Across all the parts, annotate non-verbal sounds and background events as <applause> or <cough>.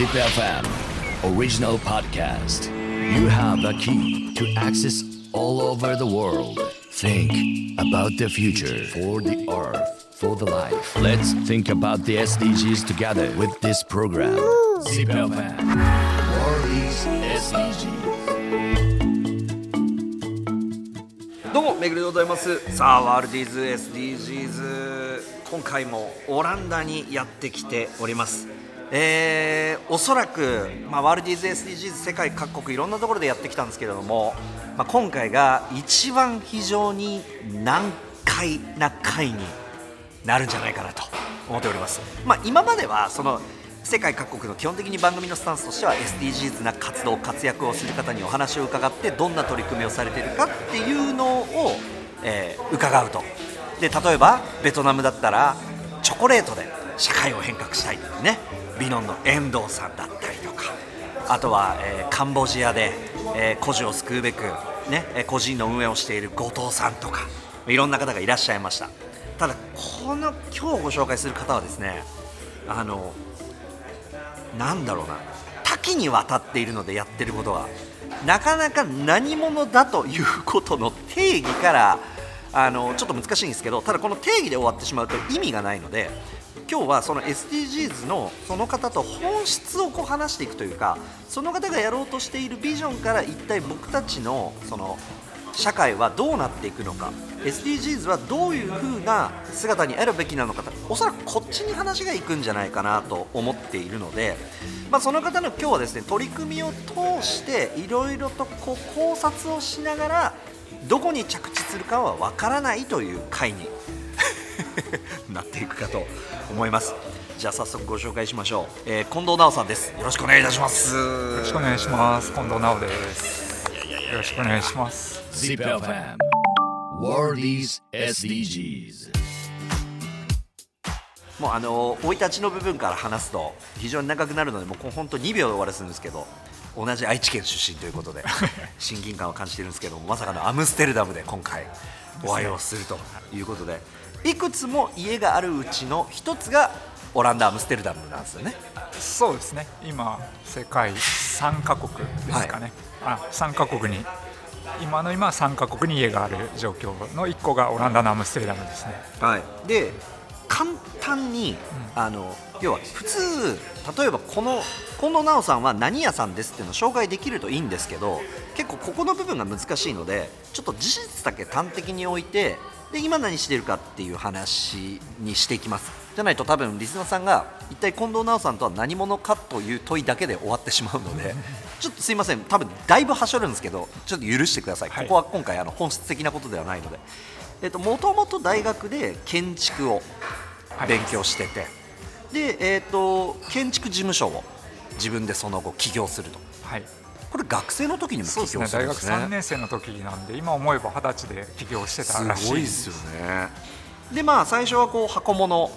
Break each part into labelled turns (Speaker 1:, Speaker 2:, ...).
Speaker 1: Zip FM original podcast. You have the key to access all over the world. Think about the future for the earth, for the life. Let's think about the SDGs together with this program. Zip FM World is SDGs.
Speaker 2: どうもめぐるでございますさあワールディーズ SDGs 今回もオランダにやってきておりますえー、おそらく、まあ、ワールディーズ SDGs 世界各国いろんなところでやってきたんですけれども、まあ、今回が一番非常に難解な回になるんじゃないかなと思っております、まあ、今まではその世界各国の基本的に番組のスタンスとしては SDGs な活動活躍をする方にお話を伺ってどんな取り組みをされているかっていうのを、えー伺うと。で例えばベトナムだったらチョコレートで社会を変革したいとね。ビノンの遠藤さんだったりとか。あとは、えーカンボジアで、えー孤児を救うべく、ね、えー個人の運営をしている後藤さんとかいろんな方がいらっしゃいました。ただこの今日ご紹介する方はですねあのなんだろうな。多岐にわたっているのでやってることがなかなか何者だということの定義からあのちょっと難しいんですけどただこの定義で終わってしまうと意味がないので今日はその SDGs のその方と本質をこう話していくというかその方がやろうとしているビジョンから一体僕たちのその社会はどうなっていくのか SDGs はどういう風な姿にあるべきなのかとおそらくこっちに話がいくんじゃないかなと思っているので、まあ、その方の今日はですね取り組みを通していろいろとこう考察をしながらどこに着地するかはわからないという回になっていくかと思いますじゃあ早速ご紹介しましょう、えー近藤直さんですよろしくお願いいたしますよ
Speaker 3: よろしくお願いします。近藤直です。よろしくお願いします。
Speaker 1: Zip FM World is SDGs.
Speaker 2: もうあの生い立ちの部分から話すと非常に長くなるのでもう本当2秒で終わらせるんですけど同じ愛知県出身ということで <laughs> 親近感を感じてるんですけどもまさかのアムステルダムで今回お会いをするということでいくつも家があるうちの一つがオランダアムステルダムなんですよね
Speaker 3: そうですね。今世界3カ国ですかね。あ、3カ国に今の今3カ国に家がある状況の1個がオランダのアムステルダムですね。
Speaker 2: はい、で簡単に、あの要は普通例えばこの近藤直さんは何屋さんですっていうのを紹介できるといいんですけど結構ここの部分が難しいのでちょっと事実だけ端的に置いてで今何してるかっていう話にしていきます。じゃないと多分リスナーさんが一体近藤直さんとは何者かという問いだけで終わってしまうので <laughs> ちょっとすいません。多分だいぶはしょるんですけどちょっと許してください、
Speaker 3: はい。
Speaker 2: ここは今回あの本質的なことではないので。えっともともと大学で建築を
Speaker 3: はい。
Speaker 2: 勉強してて、で、えっと建築事務所を自分でその後起業すると。
Speaker 3: はい。
Speaker 2: これ学生の時にも起業
Speaker 3: そうですね。大学
Speaker 2: するんですね。
Speaker 3: 3年生の時なんで今思えば二十歳で起業してたらしい。
Speaker 2: すごいですよね。でまあ最初はこう箱物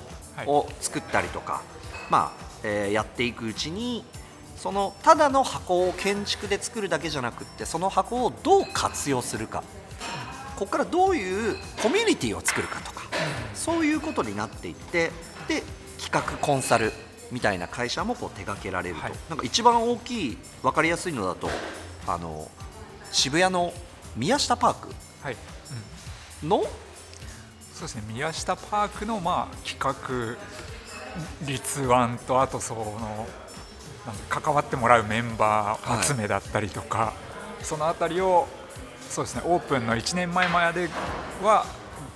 Speaker 2: を作ったりとか、まあ、えーやっていくうちにそのただの箱を建築で作るだけじゃなくってその箱をどう活用するか。ここからどういうコミュニティを作るかとかそういうことになっていってで企画コンサルみたいな会社もこう手掛けられると、
Speaker 3: はい。
Speaker 2: なんか一番大きい分かりやすいのだとあの渋谷の宮下パーク
Speaker 3: はい。うん。
Speaker 2: の？
Speaker 3: そうですね。宮下パークのまあ企画立案とあとその関わってもらうメンバー集めだったりとか、そのあたりをそうですね。オープンの1年前までは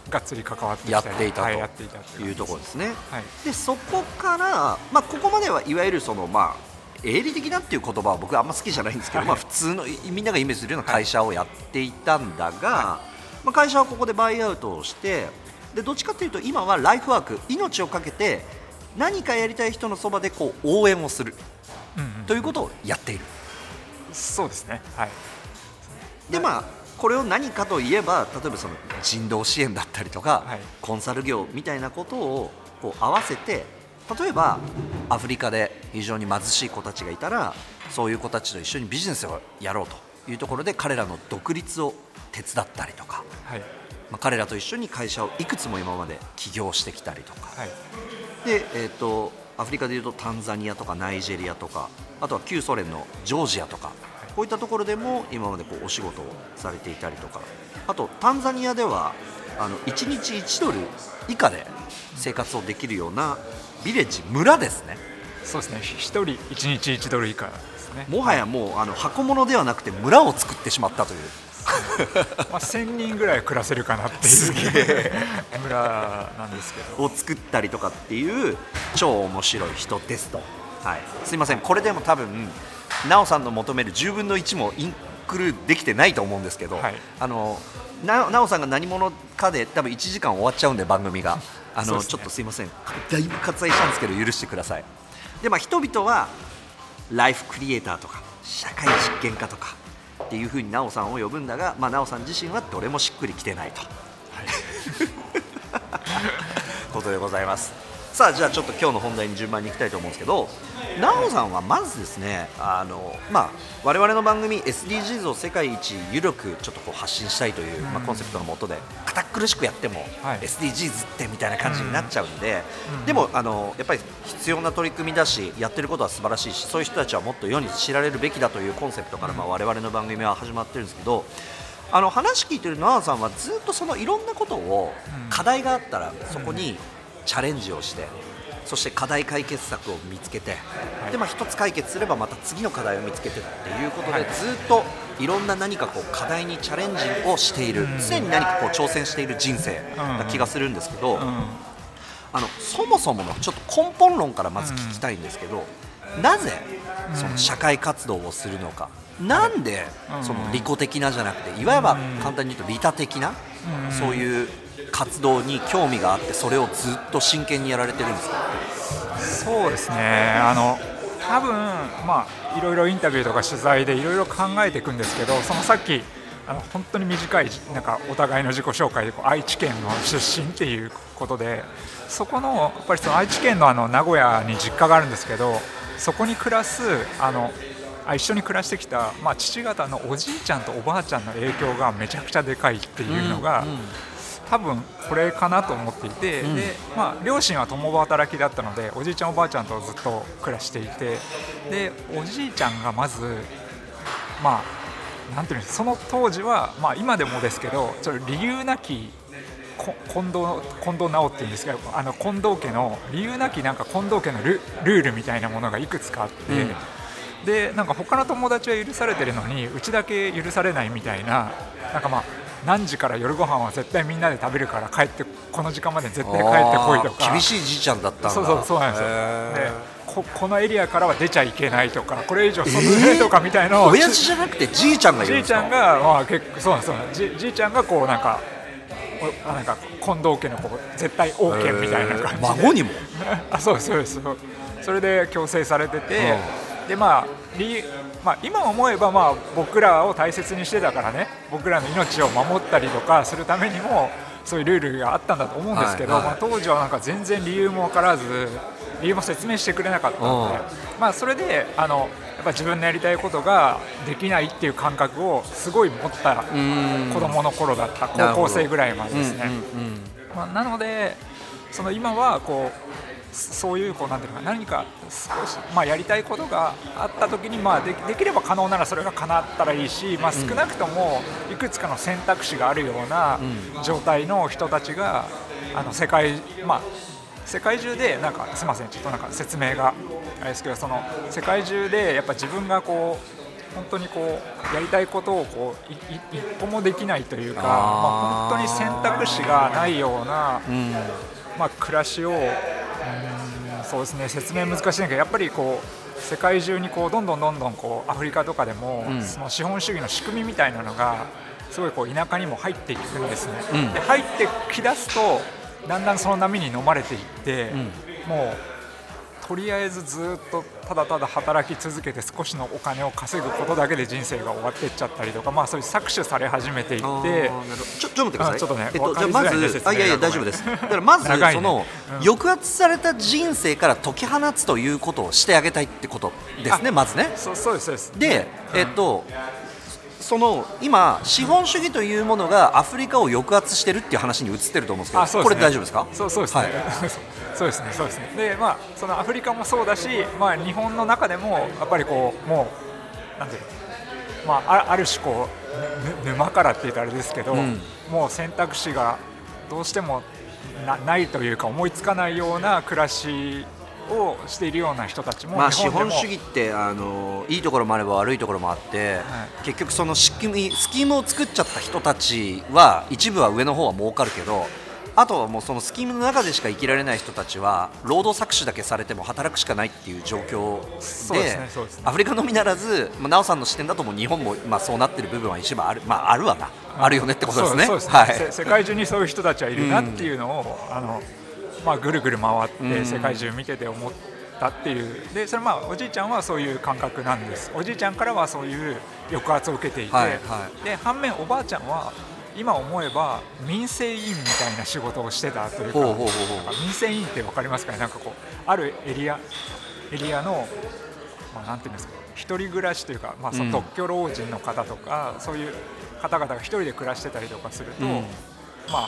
Speaker 3: がっつり関わってき
Speaker 2: やっていたと
Speaker 3: はい、やっていたって
Speaker 2: いうところですね。
Speaker 3: はい。
Speaker 2: でそこから、まあ、ここまではいわゆるその、まあ、営利的なっていう言葉は僕はあんま好きじゃないんですけど、
Speaker 3: はい。
Speaker 2: まあ、普通のいみんながイメージするような会社をやっていたんだが、まあ、会社はここでバイアウトをしてでどっちかというと今はライフワーク命をかけて何かやりたい人のそばでこう応援をする。
Speaker 3: うんうん。
Speaker 2: ということをやっている。
Speaker 3: そうですね。はい。
Speaker 2: でまあこれを何かといえば例えばその人道支援だったりとか、
Speaker 3: はい。
Speaker 2: コンサル業みたいなことをこう合わせて例えばアフリカで非常に貧しい子たちがいたらそういう子たちと一緒にビジネスをやろうというところで彼らの独立を手伝ったりとか、
Speaker 3: はい。
Speaker 2: まあ、彼らと一緒に会社をいくつも今まで起業してきたりとか。
Speaker 3: はい。
Speaker 2: で、えー、とアフリカでいうとタンザニアとかナイジェリアとかあとは旧ソ連のジョージアとかこういったところでも今までこうお仕事をされていたりとか。あとタンザニアではあの1日1ドル以下で生活をできるようなビレッジ村ですね。
Speaker 3: そうですね。1人1日1ドル以下ですね。
Speaker 2: もはやもうあの箱物ではなくて村を作ってしまったという。<laughs>
Speaker 3: まあ、1000人ぐらい暮らせるかなっていう <laughs> 村なんですけど。
Speaker 2: を作ったりとかっていう超面白い人ですと、はい、すいません。これでも多分奈緒さんの求める10分の1もインクルできてないと思うんですけど、
Speaker 3: はい。
Speaker 2: あのな奈緒さんが何者かで多分1時間終わっちゃうんで番組が。あの、
Speaker 3: ね。
Speaker 2: ちょっとすいません。だいぶ割愛したんですけど許してください。で、まあ、人々はライフクリエイターとか社会実験家とかっていうふうに奈緒さんを呼ぶんだが、まあ、奈緒さん自身はどれもしっくりきてないと。<laughs> ことでございますさあじゃあちょっと今日の本題に順番に行きたいと思うんですけど奈緒さんはまずですねあの、まあ、我々の番組 SDGs を世界一緩くちょっとこう発信したいという、まあ、コンセプトのもとで堅苦しくやっても、
Speaker 3: はい。
Speaker 2: SDGs ってみたいな感じになっちゃうんで、でもあのやっぱり必要な取り組みだしやってることは素晴らしいしそういう人たちはもっと世に知られるべきだというコンセプトから、まあ、我々の番組は始まってるんですけどあの話聞いてる奈々さんはずっとそのいろんなことを課題があったらそこにチャレンジをしてそして課題解決策を見つけて、でまあ、一つ解決すればまた次の課題を見つけてっていうことで、ずっといろんな何かこう課題にチャレンジをしている、常に何かこう挑戦している人生な気がするんですけど、
Speaker 3: うん。
Speaker 2: あのそもそものちょっと根本論からまず聞きたいんですけど、なぜその社会活動をするのか、なんで
Speaker 3: うん。
Speaker 2: その利己的なじゃなくていわば簡単に言うと利他的な、
Speaker 3: うん。
Speaker 2: そういう活動に興味があってそれをずっと真剣にやられてるんですか？
Speaker 3: そうですね。あの多分まあいろいろインタビューとか取材でいろいろ考えていくんですけどそのさっきあの本当に短いなんかお互いの自己紹介でこう愛知県の出身っていうことでそこのやっぱりその愛知県のあの名古屋に実家があるんですけどそこに暮らすあのあ一緒に暮らしてきた、まあ、父方のおじいちゃんとおばあちゃんの影響がめちゃくちゃでかいっていうのが、多分これかなと思っていて、でまあ、両親は共働きだったのでおじいちゃんおばあちゃんとずっと暮らしていてでおじいちゃんがまずまあなんていうんですその当時は、まあ、今でもですけどちょっと理由なきこ近藤近藤直っていうんですけどあの近藤家の理由なきなんか近藤家のルルールみたいなものがいくつかあって、でなんか他の友達は許されてるのにうちだけ許されないみたいななんかまあ何時から夜ご飯は絶対みんなで食べるから帰ってこの時間まで絶対帰ってこいとか。
Speaker 2: 厳しいじいちゃんだった
Speaker 3: そうそうそうなんですよ。でここのエリアからは出ちゃいけないとかこれ以上外出とかみたいのを、
Speaker 2: 親父じゃなくてじいちゃんがいるんですか？
Speaker 3: じいちゃんが、まあ、結構そうなんですそうなんですじじいちゃんがこうなんかおなんか近藤家のこう絶対 OK みたいな感じで。
Speaker 2: 孫にも？<laughs>
Speaker 3: あそうですそうです。そう。それで強制されてて、でまあ理まあ、今思えばまあ僕らを大切にしてたからね僕らの命を守ったりとかするためにもそういうルールがあったんだと思うんですけど、
Speaker 2: はいはい。
Speaker 3: まあ、当時はなんか全然理由も分からず理由も説明してくれなかったので、まあ、それであのやっぱ自分のやりたいことができないっていう感覚をすごい持った子供の頃だった高校生ぐらいまでですね。
Speaker 2: うんうんうん。
Speaker 3: まあ、なのでその今はこうそそういうこうなんていうのか何か少し、まあ、やりたいことがあった時に、まあ、でできれば可能ならそれが叶ったらいいし、まあ、少なくともいくつかの選択肢があるような状態の人たちがあの世界、まあ、世界中でなんかすみませんちょっとなんか説明があれですけどその世界中でやっぱ自分がこう本当にこうやりたいことをこういい一歩もできないというかまあ、本当に選択肢がないような、まあ、暮らしをそうですね説明難しいんだけどやっぱりこう世界中にこうどんどんどんどんこうアフリカとかでも、その資本主義の仕組みみたいなのがすごいこう田舎にも入っていくんですね。で入ってきだすとだんだんその波に飲まれていって、もうとりあえずずっとただただ働き続けて少しのお金を稼ぐことだけで人生が終わっていっちゃったりとか、まあ、そういう搾取され始めていって
Speaker 2: ちょちょっと待ってください。
Speaker 3: あちょっとね
Speaker 2: えっと、じゃあまずあいやいや
Speaker 3: が
Speaker 2: 大丈夫です。だからまず、
Speaker 3: ね
Speaker 2: その、
Speaker 3: うん
Speaker 2: 抑圧された人生から解き放つということをしてあげたいってことですね。
Speaker 3: あ
Speaker 2: まずね。
Speaker 3: そうそうですそうです
Speaker 2: で、えっと。その今、資本主義というものがアフリカを抑圧してるっていう話に移ってると思うんですけど、
Speaker 3: ね
Speaker 2: これ大丈夫ですか？
Speaker 3: そうそうですね、
Speaker 2: はい <laughs>
Speaker 3: そうですねそうですね。でまあそのアフリカもそうだし、まあ、日本の中でもやっぱりこうもうなんていうのまあ、あある種こうぬ沼からって言ったらあれですけど、
Speaker 2: うん。
Speaker 3: もう選択肢がどうしてもなないというか思いつかないような暮らしをしているような人たちも
Speaker 2: まあ資
Speaker 3: 日本
Speaker 2: 主義ってあのいいところもあれば悪いところもあって、結局その仕組みスキームを作っちゃった人たちは一部は上の方は儲かるけどあとはもうそのスキームの中でしか生きられない人たちは労働搾取だけされても働くしかないっていう状況
Speaker 3: でね
Speaker 2: アフリカのみならず、まあ、奈緒さんの視点だともう日本もまあそうなってる部分は一部ある、まあ、あるわな、あるよねってことですね。
Speaker 3: そうです
Speaker 2: はい。
Speaker 3: せ世界中にそういう人たちはいるなっていうのを、あのまあ、ぐるぐる回っ
Speaker 2: うん。
Speaker 3: て世界中見てて思ったっていう。でそれまあおじいちゃんはそういう感覚なんです。おじいちゃんからはそういう抑圧を受けていて、
Speaker 2: はいは
Speaker 3: で反面おばあちゃんは今思えば民生委員みたいな仕事をしてたというか民生委員って分かりますかね？なんかこうあるエリアエリアの、まあ、なんていうんですか一人暮らしというか、まあ、そ
Speaker 2: うん。
Speaker 3: の独居老人の方とか、そういう方々が一人で暮らしてたりとかすると、
Speaker 2: うん。
Speaker 3: まあ、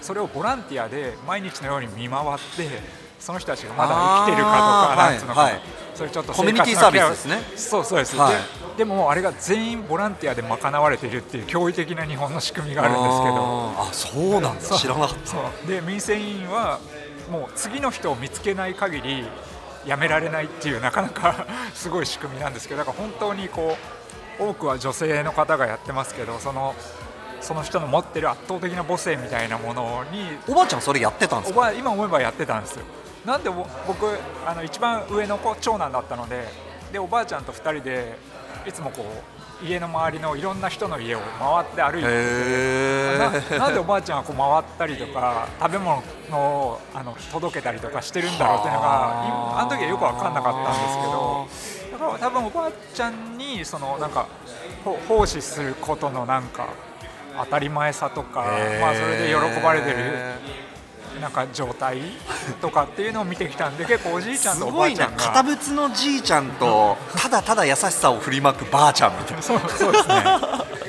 Speaker 3: それをボランティアで毎日のように見回ってその人たちがまだ生きてるかとかなんつうのかな、
Speaker 2: はい。はい
Speaker 3: そういうちょっと
Speaker 2: コミュニティサービスですね。
Speaker 3: そうそうです、
Speaker 2: はい。
Speaker 3: ででもあれが全員ボランティアで賄われているっていう驚異的な日本の仕組みがあるんですけど。
Speaker 2: あそうなんだ。知らなかった。
Speaker 3: で民生委員はもう次の人を見つけない限り辞められないっていうなかなか <laughs> すごい仕組みなんですけど。だから本当にこう多くは女性の方がやってますけどそのその人の持ってる圧倒的な母性みたいなものに
Speaker 2: おばあちゃんそれやってたんですか？
Speaker 3: おばあ今思えばやってたんですよなんでぼ僕あの一番上の子長男だったのででおばあちゃんと2人でいつもこう家の周りのいろんな人の家を回って歩いて
Speaker 2: へ
Speaker 3: な
Speaker 2: ー。
Speaker 3: なんでおばあちゃんはこう回ったりとか食べ物をあの届けたりとかしてるんだろうっていうのが
Speaker 2: はあ
Speaker 3: の時はよく分かんなかったんですけどだから多分おばあちゃんにそのなんかほ奉仕することのなんか当たり前さとか、
Speaker 2: へー。
Speaker 3: まあ、それで喜ばれてるなんか状態とかっていうのを見てきたんで結構おじいちゃん
Speaker 2: す
Speaker 3: とおばあちゃんが。
Speaker 2: 堅物のじいちゃんとただただ優しさを振りまくばあちゃんみたいな。
Speaker 3: そうそうですね。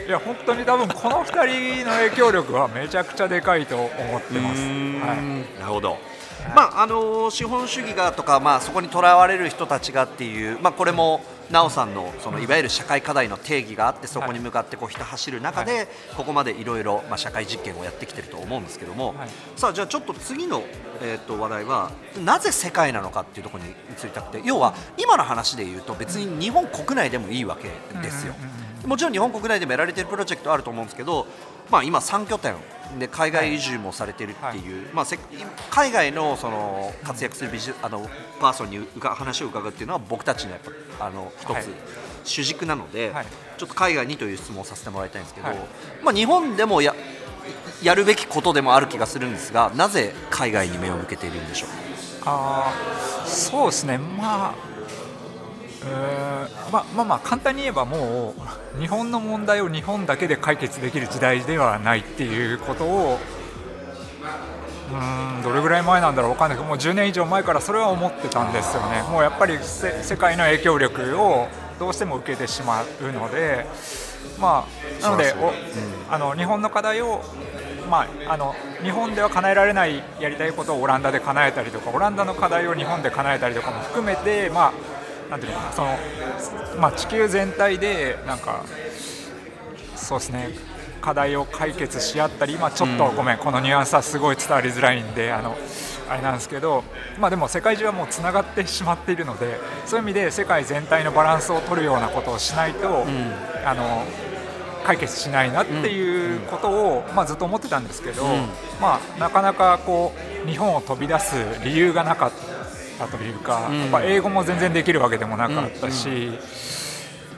Speaker 3: いや本当に多分この2人の影響力はめちゃくちゃでかいと思ってます。はい。
Speaker 2: なるほど、まああの資本主義がとか、まあ、そこにとらわれる人たちがっていう、まあ、これも奈緒さんのそのいわゆる社会課題の定義があってそこに向かってこうひた走る中で、ここまでいろいろまあ社会実験をやってきてると思うんですけども、
Speaker 3: はい。
Speaker 2: さあじゃあちょっと次の、えー、と話題はなぜ世界なのかっていうところに移りたくて要は今の話で言うと別に日本国内でもいいわけですよ。もちろん日本国内でもやられてるプロジェクトあると思うんですけど、まあ、今、3拠点で海外移住もされてるっていう、まあ、せ海外のその活躍するビジあのパーソンにうか話を伺うっていうのは僕たちのやっぱあの一
Speaker 3: はい。
Speaker 2: つ主軸なので、
Speaker 3: はい。
Speaker 2: ちょっと海外にという質問をさせてもらいたいんですけど、
Speaker 3: はい。
Speaker 2: まあ、日本でもややるべきことでもある気がするんですがなぜ海外に目を向けているんでしょう？
Speaker 3: あーそうですね、まあまあまあまあ簡単に言えばもう日本の問題を日本だけで解決できる時代ではないっていうことをうーんどれぐらい前なんだろう分かんないけどもう10年以上前からそれは思ってたんですよね。もうやっぱりせ世界の影響力をどうしても受けてしまうのでまあなのであの日本の課題をまあ、あの日本では叶えられないやりたいことをオランダで叶えたりとかオランダの課題を日本で叶えたりとかも含めて、まあ、なんていうのかなその、まあ、地球全体でなんかそうですね課題を解決し合ったり、まあ、ちょっとごめん、このニュアンスはすごい伝わりづらいんであのあれなんですけど、まあ、でも世界中はもうつながってしまっているのでそういう意味で世界全体のバランスを取るようなことをしないと、あの解決しないなっていうことを、まあ、ずっと思ってたんですけど、まあ、なかなかこう日本を飛び出す理由がなかったというか、やっぱ英語も全然できるわけでもなかったし。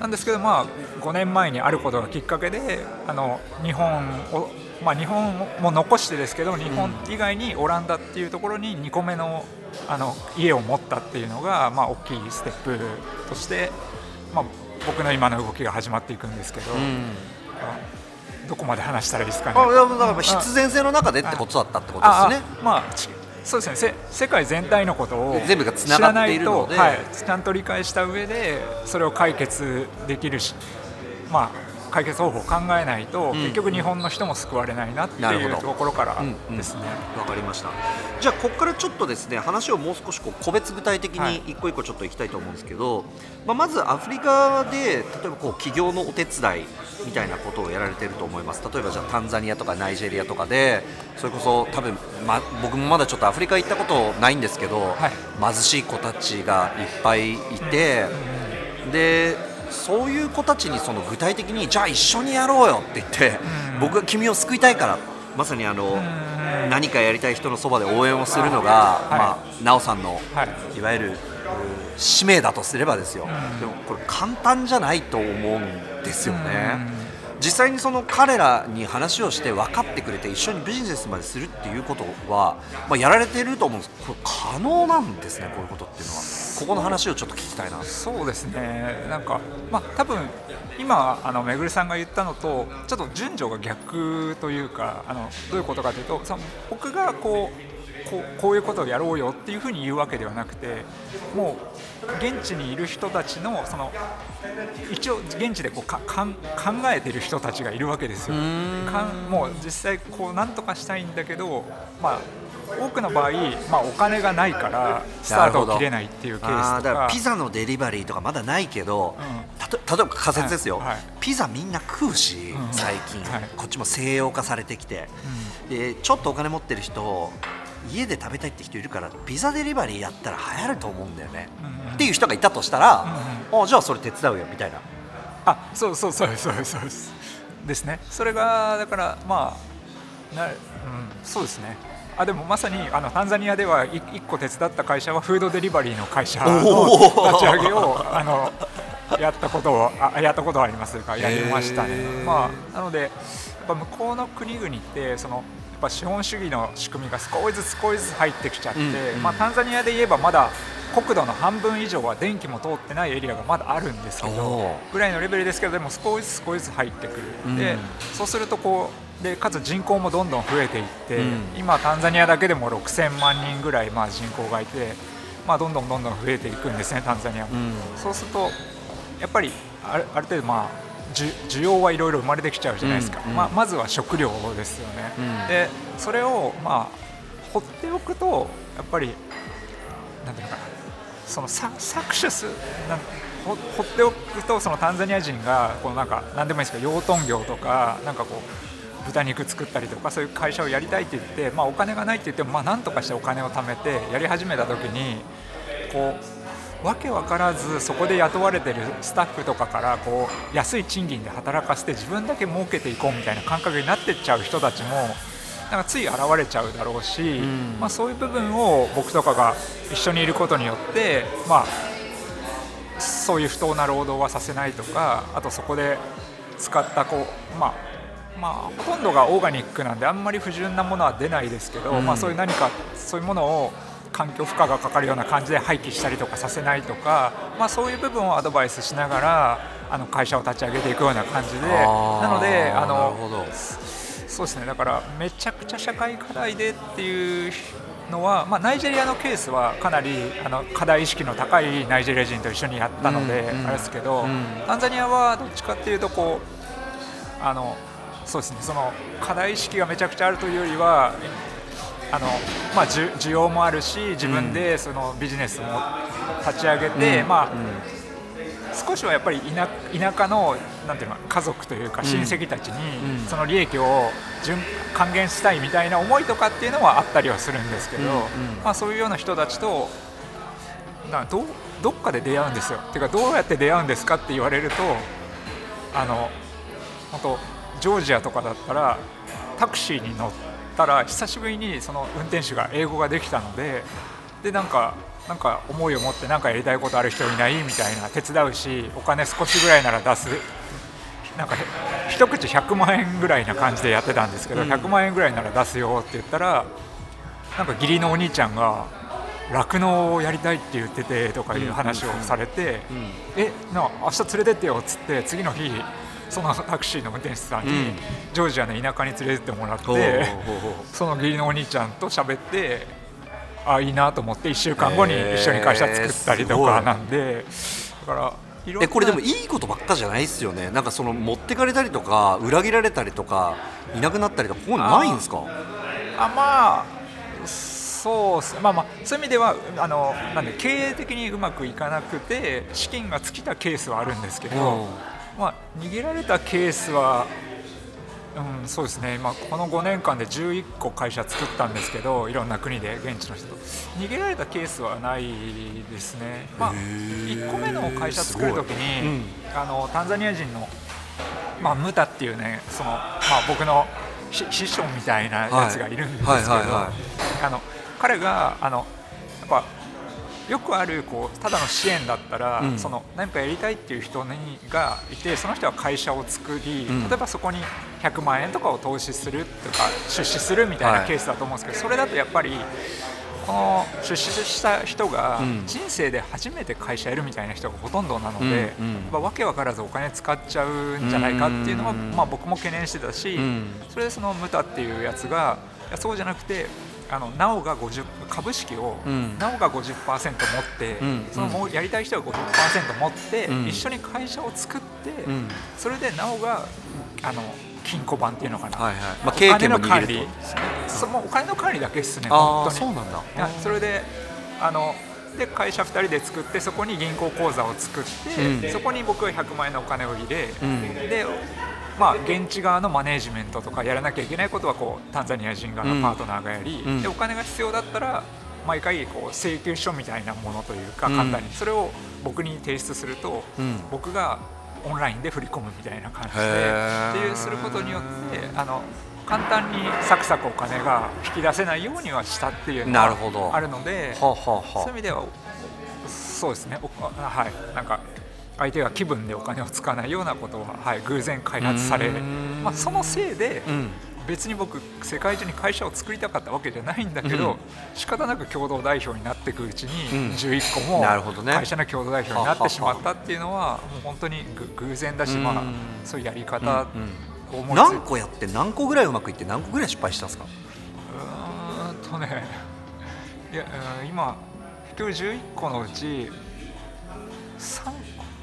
Speaker 3: なんですけど、まあ、5年前にあることがきっかけであの日本を、まあ、日本も残してですけど日本以外にオランダっていうところに2個目のあの家を持ったっていうのが、まあ、大きいステップとして、まあ、僕の今の動きが始まっていくんですけど、あどこまで話したらいいですかね。
Speaker 2: あだから必然性の中でってことだったってことですね。
Speaker 3: ああまあちそうですね。せ世界全体のことを知らないと、はい、ちゃんと理解した上でそれを解決できるし、ま解決方法を考えないと、
Speaker 2: ん。
Speaker 3: 結局日本の人も救われないなっていうところから
Speaker 2: うんうん。
Speaker 3: ですね。
Speaker 2: わかりました。じゃあここからちょっとですね話をもう少しこう個別具体的
Speaker 3: はい。
Speaker 2: に一個一個ちょっといきたいと思うんですけど、まあ、まずアフリカで例えばこう企業のお手伝いみたいなことをやられてると思います。例えばじゃあタンザニアとかナイジェリアとかでそれこそ多分、ま、僕もまだちょっとアフリカ行ったことないんですけど、
Speaker 3: はい。
Speaker 2: 貧しい子たちがいっぱいいて、でそういう子たちにその具体的にじゃあ一緒にやろうよって言って、
Speaker 3: うん。
Speaker 2: 僕が君を救いたいからまさにあの、
Speaker 3: ん。
Speaker 2: 何かやりたい人のそばで応援をするのが、
Speaker 3: はい。
Speaker 2: まあ、奈緒さんの、
Speaker 3: はい。
Speaker 2: い、わゆるう使命だとすればですよ、
Speaker 3: ん。
Speaker 2: でもこれ簡単じゃないと思うんですよね。
Speaker 3: うん。
Speaker 2: 実際にその彼らに話をして分かってくれて一緒にビジネスまでするっていうことは、まあ、やられてると思うんです。これ可能なんですねこういうことっていうのはここの話をちょっと聞きたいな。
Speaker 3: そうですね、なんか、まあ多分今、あのめぐるさんが言ったのと、ちょっと順序が逆というか、あのどういうことかというと、その僕がこうこうこういうことをやろうよっていうふうに言うわけではなくて、もう現地にいる人たちの、その一応、現地でこうかかん考えてる人たちがいるわけですよ。かんもう実際、こうなんとかしたいんだけど、まあ、多くの場合、まあ、お金がないからスタートを切れないっていうケース
Speaker 2: だからピザのデリバリーとかまだないけど、
Speaker 3: うん。
Speaker 2: たと例えば仮説ですよ、
Speaker 3: はい。はい。
Speaker 2: ピザみんな食うし、
Speaker 3: うん。
Speaker 2: 最近、
Speaker 3: はい。
Speaker 2: こっちも西洋化されてきて、でちょっとお金持ってる人家で食べたいって人いるからピザデリバリーやったら流行ると思うんだよね、
Speaker 3: うんうん。
Speaker 2: っていう人がいたとしたら、あじゃあそれ手伝うよみたいな。
Speaker 3: あそうそうそうそうそうですですね。それがだからまあな、うん、そうですねあでもまさにあのタンザニアでは1個手伝った会社はフードデリバリーの会社の立ち上げをあのやったことをあやったことはありますかやりましたね。まあ、なのでやっぱ向こうの国々ってそのやっぱ資本主義の仕組みが少しずつ少しずつ入ってきちゃって、
Speaker 2: うんうん
Speaker 3: まあ、タンザニアで言えばまだ国土の半分以上は電気も通ってないエリアがまだあるんですけ
Speaker 2: お
Speaker 3: ど
Speaker 2: ー。
Speaker 3: ぐらいのレベルですけどでも少しずつ少しずつ入ってくる、
Speaker 2: うん。
Speaker 3: でそうするとこうでかつ人口もどんどん増えていって、
Speaker 2: うん。
Speaker 3: 今タンザニアだけでも6000万人ぐらいまあ人口がいて、まあ、どんどんどんどん増えていくんですねタンザニアも、
Speaker 2: うん。
Speaker 3: そうするとやっぱりあるある程度まあ需要はいろいろ生まれてきちゃうじゃないですか、
Speaker 2: うんうん。
Speaker 3: まあ、まずは食料ですよね、
Speaker 2: うん。
Speaker 3: でそれをまあ放っておくとやっぱりなんていうのかな。そのさ搾取すなんほ放っておくとそのタンザニア人がこうなんか何でもいいですけど養豚業とかなんかこう豚肉作ったりとかそういう会社をやりたいって言って、まあ、お金がないって言っても、まあ、なんとかしてお金を貯めてやり始めた時にこうわけわからずそこで雇われてるスタッフとかからこう安い賃金で働かせて自分だけ儲けていこうみたいな感覚になってっちゃう人たちもなんかつい現れちゃうだろうし、
Speaker 2: ん。
Speaker 3: まあ、そういう部分を僕とかが一緒にいることによって、まあ、そういう不当な労働はさせないとかあとそこで使ったこう、まあまあ、ほとんどがオーガニックなんであんまり不純なものは出ないですけど、
Speaker 2: うん。
Speaker 3: まあ、そういう何かそういうものを環境負荷がかかるような感じで廃棄したりとかさせないとか、まあ、そういう部分をアドバイスしながらあの会社を立ち上げていくような感じでなのであのそうですね。だからめちゃくちゃ社会課題でっていうのは、まあ、ナイジェリアのケースはかなりあの課題意識の高いナイジェリア人と一緒にやったので、
Speaker 2: うんうん
Speaker 3: あれですけど、
Speaker 2: うん
Speaker 3: タンザニアはどっちかっていうとこうあのそうですね。その課題意識がめちゃくちゃあるというよりはあの、まあ、需需要もあるし自分でそのビジネスも立ち上げて、
Speaker 2: うん。
Speaker 3: まあ少しはやっぱり田田舎のなんていうの家族というか親戚たちに
Speaker 2: うん。
Speaker 3: その利益を順還元したいみたいな思いとかっていうのはあったりはするんですけど、
Speaker 2: うんうん。
Speaker 3: まあ、そういうような人たちとなどうどっかで出会うんですよ。ていうかどうやって出会うんですかって言われるとあの本当ジョージアとかだったらタクシーに乗ったら久しぶりにその運転手が英語ができたのででなんかなんか思いを持って何かやりたいことある人いないみたいな手伝うしお金少しぐらいなら出す。なんかへ一口100万円ぐらいな感じでやってたんですけど、
Speaker 2: うん。
Speaker 3: 100万円ぐらいなら出すよって言ったらなんか義理のお兄ちゃんが酪農をやりたいって言っててとかいう話をされて、
Speaker 2: うん。
Speaker 3: えな明日連れてってよっつって次の日そのタクシーの運転手さんに、
Speaker 2: うん。
Speaker 3: ジョージアの田舎に連れてってもらってその義理のお兄ちゃんと喋ってあいいなと思って1週間後に一緒に会社作ったりとかなんで、だから
Speaker 2: えこれでもいいことばっかじゃないですよね。なんかその持ってかれたりとか裏切られたりとかいなくなったりとかこういうのないんですか？
Speaker 3: あまあそうっす。まあまあそういう意味ではあのなんで経営的にうまくいかなくて資金が尽きたケースはあるんですけど、
Speaker 2: うん
Speaker 3: まあ、逃げられたケースは、うん、そうですね、まあ、この5年間で11個会社作ったんですけどいろんな国で現地の人と。逃げられたケースはないですね、まあ、1個目の会社作るときに、あのタンザニア人の、まあ、ムタっていうねその、まあ、僕のし師匠みたいなやつがいるんですけど、彼があのやっぱよくあるこうただの支援だったら、
Speaker 2: うん。
Speaker 3: その何かやりたいっていう人にがいてその人は会社を作り、
Speaker 2: うん。
Speaker 3: 例えばそこに100万円とかを投資するとか出資するみたい
Speaker 2: は
Speaker 3: ない。ケースだと思うんですけど、それだとやっぱりこの出資した人が
Speaker 2: うん。
Speaker 3: 人生で初めて会社やるみたいな人がほとんどなので、
Speaker 2: うん
Speaker 3: わけわからずお金使っちゃうんじゃないかっていうのは、
Speaker 2: うん。
Speaker 3: まあ、僕も懸念してたし、
Speaker 2: うん。
Speaker 3: それでそのムタっていうやつがそうじゃなくてあのなおが50株式を、
Speaker 2: うん。
Speaker 3: なおが50%持って、
Speaker 2: うん。
Speaker 3: そのもうやりたい人が50%持って、
Speaker 2: うん。
Speaker 3: 一緒に会社を作って、
Speaker 2: うん。
Speaker 3: それでなおがあの金庫版っていうのかな、
Speaker 2: はいはい。まあ
Speaker 3: お
Speaker 2: 経験も
Speaker 3: 金の管理そもうお金の管理だけですね
Speaker 2: あ
Speaker 3: 本当に。
Speaker 2: あそうなんだ。
Speaker 3: い。やそれであので会社2人で作ってそこに銀行口座を作って、
Speaker 2: うん。
Speaker 3: そこに僕が100万円のお金を入れ、
Speaker 2: うん。
Speaker 3: でまあ、現地側のマネージメントとかやらなきゃいけないことはこうタンザニア人側のパートナーがやり、
Speaker 2: うん。
Speaker 3: でお金が必要だったら毎回こう請求書みたいなものというか
Speaker 2: うん。
Speaker 3: 簡単に。それを僕に提出すると、
Speaker 2: うん。
Speaker 3: 僕がオンラインで振り込むみたいな感じでっていうすることによってあの簡単にサクサクお金が引き出せないようにはしたっていうの
Speaker 2: なるほど。
Speaker 3: があるのでそういう意味ではそうですね。はい。なんか相手が気分でお金を使わないようなことは、はい、偶然開発されまあ、そのせいで、
Speaker 2: うん。
Speaker 3: 別に僕世界中に会社を作りたかったわけじゃないんだけど、
Speaker 2: うん。
Speaker 3: 仕方なく共同代表になっていくうちに、
Speaker 2: うん。
Speaker 3: 11個も会社の共同代表になってしまったっていうのはもう本当にぐ偶然だし、まあ
Speaker 2: うん、
Speaker 3: そういうやり方を
Speaker 2: うん
Speaker 3: 思いつ。い
Speaker 2: 何個やって何個ぐらいうまくいって何個ぐらい失敗したんですか？
Speaker 3: うーんとねいやうん今結局11個のうち3個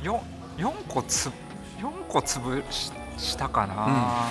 Speaker 3: 4, 4個つ4個潰ししたかな、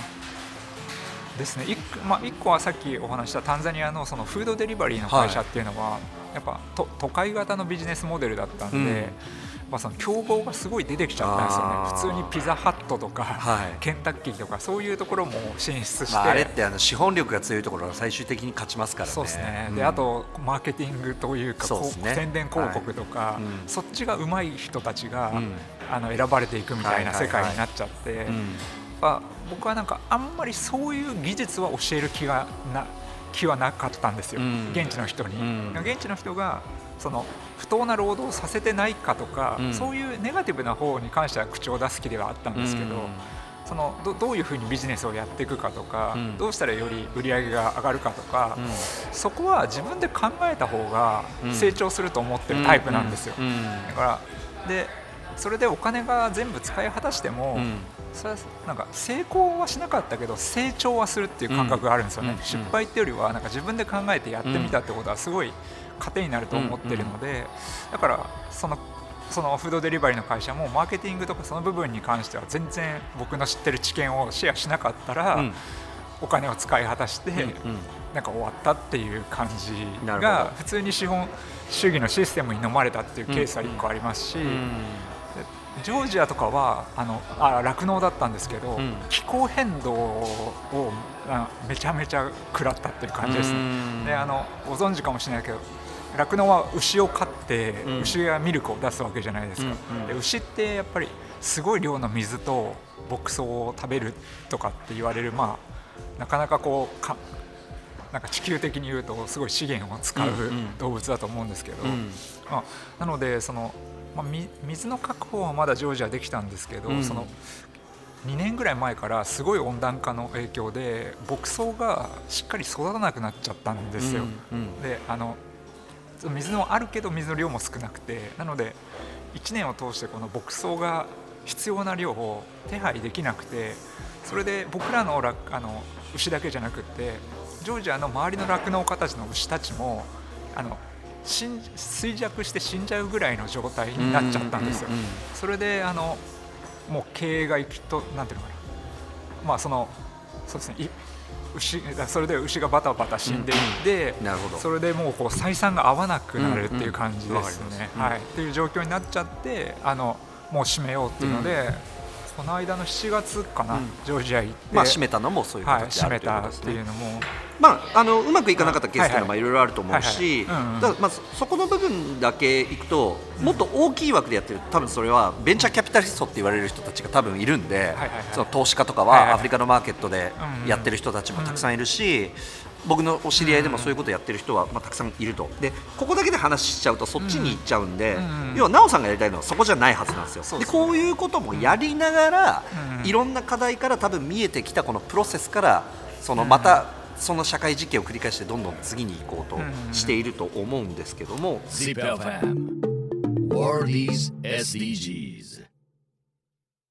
Speaker 3: ですね。1, まあ、1個はさっきお話したタンザニアのそのフードデリバリーの会社っていうのは、やっぱと都会型のビジネスモデルだったんで、
Speaker 2: うん
Speaker 3: まあ、その競合がすごい出てきちゃったんですよね。普通にピザハットとか、
Speaker 2: はい。
Speaker 3: ケンタッキーとかそういうところも進出して、
Speaker 2: まあ、あれってあの資本力が強いところが最終的に勝ちますからね。
Speaker 3: そうですね、
Speaker 2: うん。
Speaker 3: であとマーケティングというか
Speaker 2: そうね。
Speaker 3: 宣伝広告とか、
Speaker 2: はい。うん。
Speaker 3: そっちが上手い人たちが、
Speaker 2: うん。
Speaker 3: あの選ばれていくみたいな世界になっちゃって、
Speaker 2: うん。
Speaker 3: まあ僕はなんかあんまりそういう技術は教える気がな気はなかったんですよ、
Speaker 2: うん。
Speaker 3: 現地の人に、
Speaker 2: うん。
Speaker 3: 現地の人がその不当な労働をさせてないかとか、
Speaker 2: うん。
Speaker 3: そういうネガティブな方に関しては口を出す気ではあったんですけど、
Speaker 2: うん。
Speaker 3: そのどどういうふうにビジネスをやっていくかとか、
Speaker 2: うん。
Speaker 3: どうしたらより売り上げが上がるかとか、
Speaker 2: うん。
Speaker 3: そこは自分で考えた方が
Speaker 2: うん。
Speaker 3: 成長すると思ってるタイプなんですよ。だからでそれでお金が全部使い果たしても、
Speaker 2: うん。
Speaker 3: それはなんか成功はしなかったけど成長はするっていう感覚があるんですよね、
Speaker 2: うん。うん。
Speaker 3: 失敗っていうよりはなんか自分で考えてやってみたってことはすごい糧になると思ってるので、だからそのそのフードデリバリーの会社もマーケティングとかその部分に関しては全然僕の知ってる知見をシェアしなかったら、
Speaker 2: うん。
Speaker 3: お金を使い果たして、
Speaker 2: うん
Speaker 3: なんか終わったっていう感じが普通に資本主義のシステムに飲まれたっていうケースは1個ありますし、
Speaker 2: うん
Speaker 3: ジョージアとかはあのあ酪農だったんですけど、
Speaker 2: うん。
Speaker 3: 気候変動をあめちゃめちゃ食らったっていう感じですね。
Speaker 2: うん。
Speaker 3: であのご存知かもしれないけど酪農は牛を飼って、
Speaker 2: うん。
Speaker 3: 牛がミルクを出すわけじゃないですか、
Speaker 2: うんうん。
Speaker 3: で牛ってやっぱりすごい量の水と牧草を食べるとかって言われるまあなかなかこうかなんか地球的に言うとすごい資源を使う
Speaker 2: うんうん。
Speaker 3: 動物だと思うんですけど、
Speaker 2: うん。
Speaker 3: まあ、なのでその、まあ、み水の確保はまだジョージアできたんですけど、
Speaker 2: うん
Speaker 3: その2年ぐらい前からすごい温暖化の影響で牧草がしっかり育たなくなっちゃったんですよ。
Speaker 2: うんうん
Speaker 3: であの水のあるけど水の量も少なくてなので1年を通してこの牧草が必要な量を手配できなくてそれで僕らのらあの牛だけじゃなくてジョージアの周りの酪農家たちの牛たちもあの衰弱して死んじゃうぐらいの状態になっちゃったんですよ。
Speaker 2: うんうんうんうん。
Speaker 3: それであのもう経営が行きとなんていうのかな。まあそのそうですね。い牛それで牛がバタバタ死んでいって、
Speaker 2: なるほど。
Speaker 3: それでもうこう採算が合わなくなるっていう感じです
Speaker 2: うんうん
Speaker 3: はい、っていう状況になっちゃってあのもう閉めようっていうので、この間の7月かな、
Speaker 2: うん。
Speaker 3: ジョージア行って、
Speaker 2: まあ閉めたのもそういう
Speaker 3: はい、
Speaker 2: 形であ
Speaker 3: 閉め
Speaker 2: るということです
Speaker 3: たっていう
Speaker 2: ね。
Speaker 3: のも。
Speaker 2: まああのうまくいかなかったケースっていうのはまあ
Speaker 3: はい。
Speaker 2: ろいろあると思うし、そそこの部分だけいくともっと大きい枠でやってる多分それはベンチャーキャピタリストって言われる人たちが多分いるんで、その投資家とか
Speaker 3: は
Speaker 2: アフリカのマーケットでやってる人たちもたくさんいるし。僕のお知り合いでもそういうことやってる人はまあたくさんいると。でここだけで話しちゃうとそっちに行っちゃうんで、
Speaker 3: うんうん
Speaker 2: 要は奈緒さんがやりたいのはそこじゃないはずなんですよ。
Speaker 3: そうで
Speaker 2: こういうこともやりながら、
Speaker 3: うんうん。
Speaker 2: いろんな課題から多分見えてきたこのプロセスからそのまたその社会実験を繰り返してどんどん次に行こうとしていると思うんですけども、
Speaker 1: ZIPFM SDGs